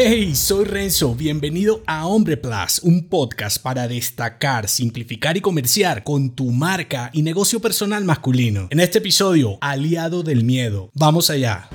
Hey, soy Renzo, bienvenido a Hombre Plus, un podcast para destacar, simplificar y comerciar con tu marca y negocio personal masculino. En este episodio, Aliado del Miedo. Vamos allá.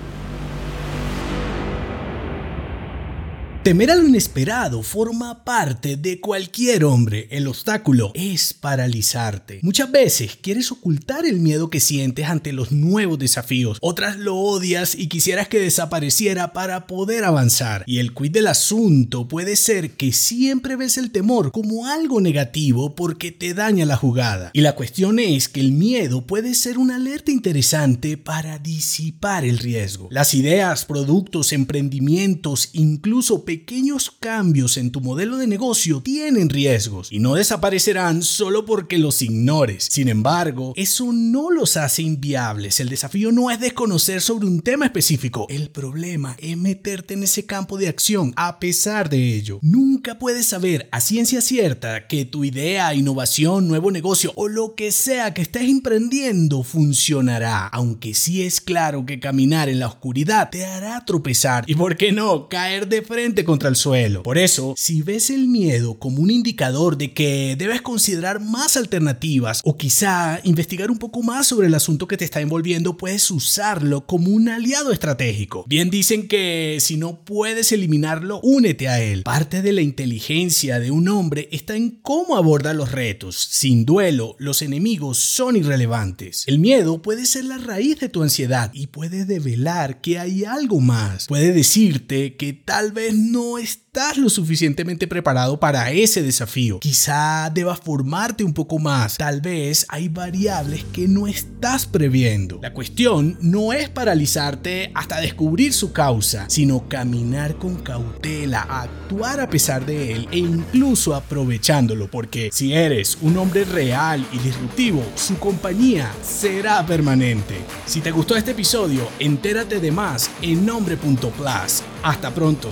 Temer a lo inesperado forma parte de cualquier hombre. El obstáculo es paralizarte. Muchas veces quieres ocultar el miedo que sientes ante los nuevos desafíos. Otras lo odias y quisieras que desapareciera para poder avanzar. Y el quid del asunto puede ser que siempre ves el temor como algo negativo porque te daña la jugada. Y la cuestión es que el miedo puede ser una alerta interesante para disipar el riesgo. Las ideas, productos, emprendimientos, incluso pequeños cambios en tu modelo de negocio tienen riesgos y no desaparecerán solo porque los ignores. Sin embargo, eso no los hace inviables. El desafío no es desconocer sobre un tema específico. El problema es meterte en ese campo de acción a pesar de ello. Nunca puedes saber a ciencia cierta que tu idea, innovación, nuevo negocio o lo que sea que estés emprendiendo funcionará, aunque sí es claro que caminar en la oscuridad te hará tropezar y, ¿por qué no?, caer de frente contra el suelo. Por eso, si ves el miedo como un indicador de que debes considerar más alternativas o quizá investigar un poco más sobre el asunto que te está envolviendo, puedes usarlo como un aliado estratégico. Bien dicen que si no puedes eliminarlo, únete a él. Parte de la inteligencia de un hombre está en cómo aborda los retos. Sin duelo, los enemigos son irrelevantes. El miedo puede ser la raíz de tu ansiedad y puede develar que hay algo más. Puede decirte que tal vez no estás lo suficientemente preparado para ese desafío. Quizá debas formarte un poco más. Tal vez hay variables que no estás previendo. La cuestión no es paralizarte hasta descubrir su causa, sino caminar con cautela, actuar a pesar de él e incluso aprovechándolo, porque si eres un hombre real y disruptivo, su compañía será permanente. Si te gustó este episodio, entérate de más en nombre.plus. Hasta pronto.